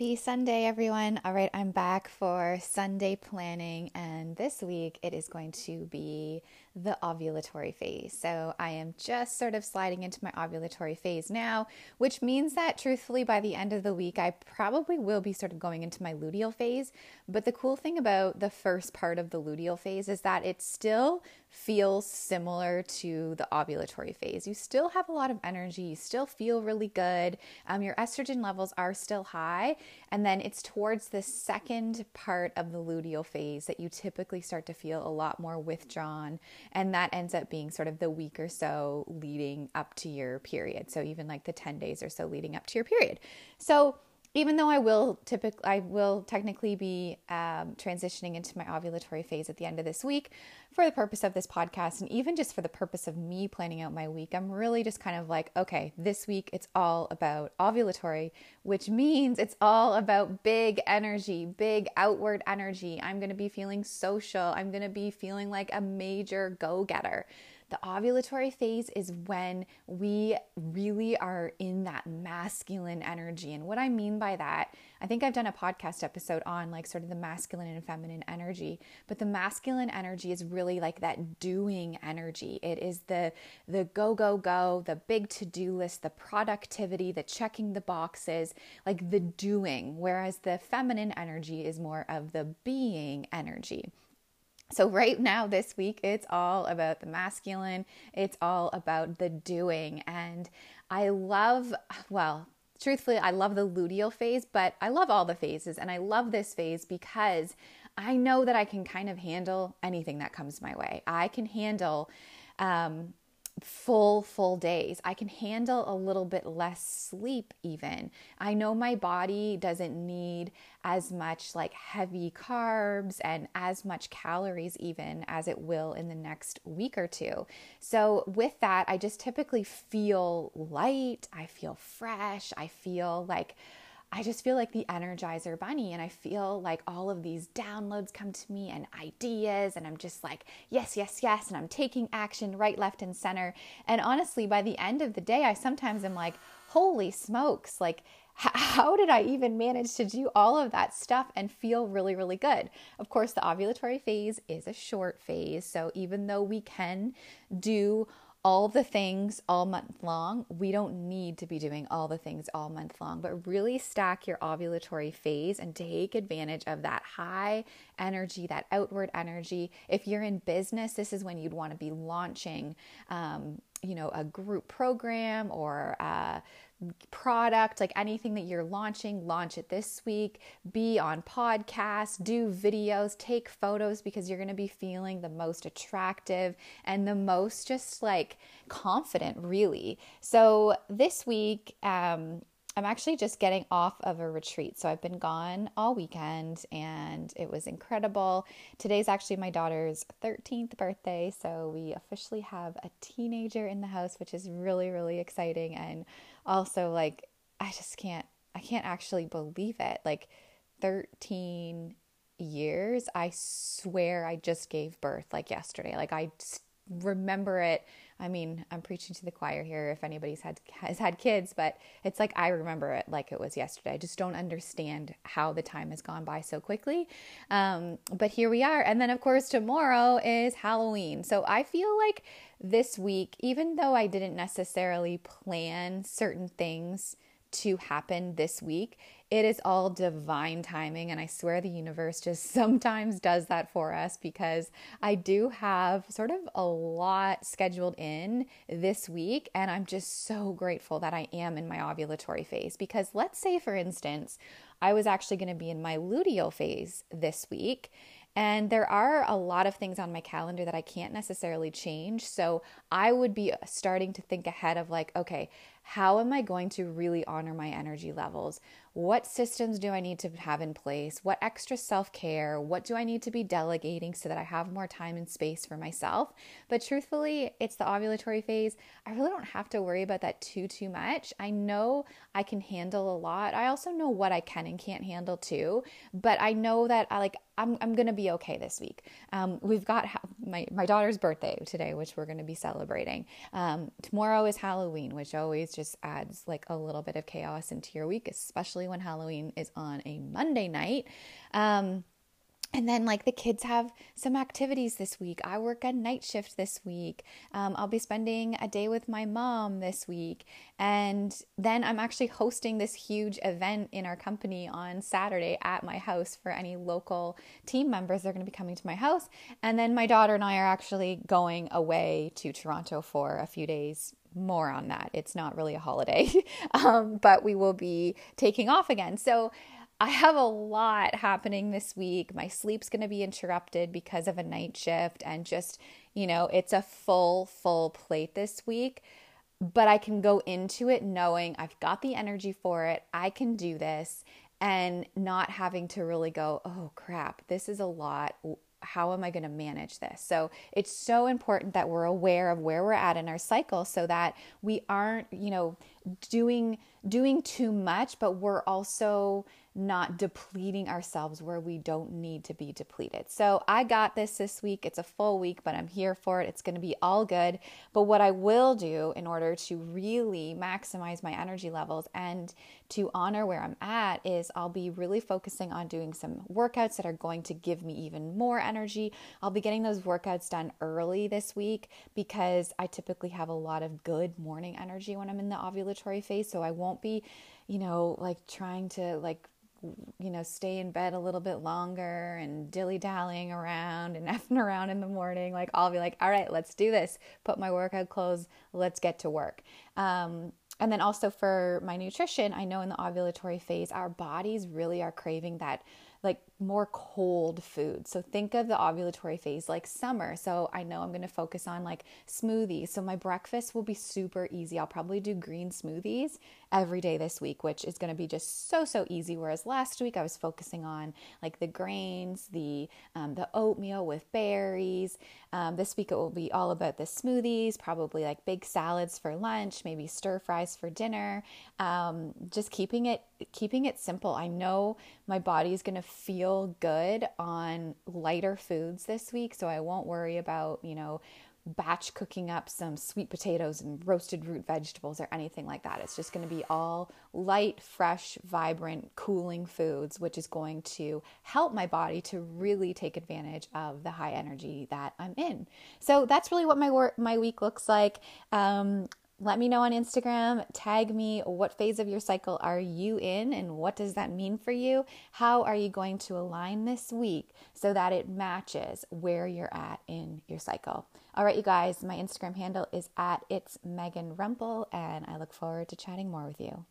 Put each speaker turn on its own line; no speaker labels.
Happy Sunday, everyone. All right, I'm back for Sunday planning, and this week it is going to be the ovulatory phase. So I am just sort of sliding into my ovulatory phase now, which means that truthfully, by the end of the week, I probably will be sort of going into my luteal phase. But the cool thing about the first part of the luteal phase is that it still feels similar to the ovulatory phase. You still have a lot of energy, you still feel really good, um, your estrogen levels are still high. And then it's towards the second part of the luteal phase that you typically start to feel a lot more withdrawn and that ends up being sort of the week or so leading up to your period. So even like the 10 days or so leading up to your period. So even though I will typically, I will technically be um, transitioning into my ovulatory phase at the end of this week for the purpose of this podcast, and even just for the purpose of me planning out my week, I'm really just kind of like, okay, this week it's all about ovulatory, which means it's all about big energy, big outward energy. I'm going to be feeling social. I'm going to be feeling like a major go getter. The ovulatory phase is when we really are in that masculine energy. And what I mean by that, I think I've done a podcast episode on like sort of the masculine and feminine energy, but the masculine energy is really like that doing energy. It is the the go go go, the big to-do list, the productivity, the checking the boxes, like the doing, whereas the feminine energy is more of the being energy. So, right now, this week, it's all about the masculine, it's all about the doing. And I love, well, truthfully, I love the luteal phase, but I love all the phases. And I love this phase because I know that I can kind of handle anything that comes my way. I can handle um, full, full days. I can handle a little bit less sleep, even. I know my body doesn't need as much like heavy carbs and as much calories, even as it will in the next week or two. So, with that, I just typically feel light. I feel fresh. I feel like I just feel like the energizer bunny and I feel like all of these downloads come to me and ideas and I'm just like yes yes yes and I'm taking action right left and center and honestly by the end of the day I sometimes am like holy smokes like how did I even manage to do all of that stuff and feel really, really good? Of course, the ovulatory phase is a short phase. So even though we can do all the things all month long. We don't need to be doing all the things all month long, but really stack your ovulatory phase and take advantage of that high energy, that outward energy. If you're in business, this is when you'd want to be launching, um, you know, a group program or uh, product, like anything that you're launching, launch it this week. Be on podcasts, do videos, take photos because you're going to be feeling the most attractive and the most just like confident, really. So this week, um, I'm actually just getting off of a retreat. So I've been gone all weekend and it was incredible. Today's actually my daughter's 13th birthday. So we officially have a teenager in the house, which is really, really exciting. And also like I just can't I can't actually believe it. Like 13 years, I swear I just gave birth like yesterday. Like I remember it. I mean, I'm preaching to the choir here if anybody's had has had kids, but it's like I remember it like it was yesterday. I just don't understand how the time has gone by so quickly. Um, but here we are, and then of course tomorrow is Halloween. So I feel like this week, even though I didn't necessarily plan certain things to happen this week, it is all divine timing. And I swear the universe just sometimes does that for us because I do have sort of a lot scheduled in this week. And I'm just so grateful that I am in my ovulatory phase. Because let's say, for instance, I was actually going to be in my luteal phase this week. And there are a lot of things on my calendar that I can't necessarily change. So I would be starting to think ahead of like, okay, how am I going to really honor my energy levels? What systems do I need to have in place? What extra self care? What do I need to be delegating so that I have more time and space for myself? But truthfully, it's the ovulatory phase. I really don't have to worry about that too, too much. I know I can handle a lot. I also know what I can and can't handle too. But I know that I like, I'm, I'm going to be okay this week. Um, we've got my, my daughter's birthday today, which we're going to be celebrating. Um, tomorrow is Halloween, which always just adds like a little bit of chaos into your week, especially when Halloween is on a Monday night. Um, and then, like, the kids have some activities this week. I work a night shift this week. Um, I'll be spending a day with my mom this week. And then I'm actually hosting this huge event in our company on Saturday at my house for any local team members. They're going to be coming to my house. And then my daughter and I are actually going away to Toronto for a few days more on that. It's not really a holiday, um, but we will be taking off again. So I have a lot happening this week. My sleep's going to be interrupted because of a night shift, and just, you know, it's a full, full plate this week. But I can go into it knowing I've got the energy for it. I can do this and not having to really go, oh crap, this is a lot how am I going to manage this? So it's so important that we're aware of where we're at in our cycle so that we aren't, you know, doing doing too much, but we're also not depleting ourselves where we don't need to be depleted. So I got this this week. It's a full week, but I'm here for it. It's going to be all good. But what I will do in order to really maximize my energy levels and to honor where I'm at is I'll be really focusing on doing some workouts that are going to give me even more energy. I'll be getting those workouts done early this week because I typically have a lot of good morning energy when I'm in the ovulatory phase. So I won't be, you know, like trying to like you know, stay in bed a little bit longer and dilly dallying around and effing around in the morning. Like, I'll be like, all right, let's do this. Put my workout clothes, let's get to work. Um, and then also for my nutrition, I know in the ovulatory phase, our bodies really are craving that like more cold food. So think of the ovulatory phase like summer. So I know I'm going to focus on like smoothies. So my breakfast will be super easy. I'll probably do green smoothies every day this week, which is going to be just so so easy. Whereas last week I was focusing on like the grains, the um, the oatmeal with berries. Um, this week it will be all about the smoothies, probably like big salads for lunch, maybe stir fries for dinner. Um, just keeping it keeping it simple. I know my body is going to feel good on lighter foods this week, so I won't worry about you know batch cooking up some sweet potatoes and roasted root vegetables or anything like that. It's just going to be all light, fresh, vibrant, cooling foods, which is going to help my body to really take advantage of the high energy that I'm in. So that's really what my work, my week looks like. Um, let me know on Instagram, tag me what phase of your cycle are you in and what does that mean for you? How are you going to align this week so that it matches where you're at in your cycle? All right, you guys, my Instagram handle is at it's Megan Rumpel, and I look forward to chatting more with you.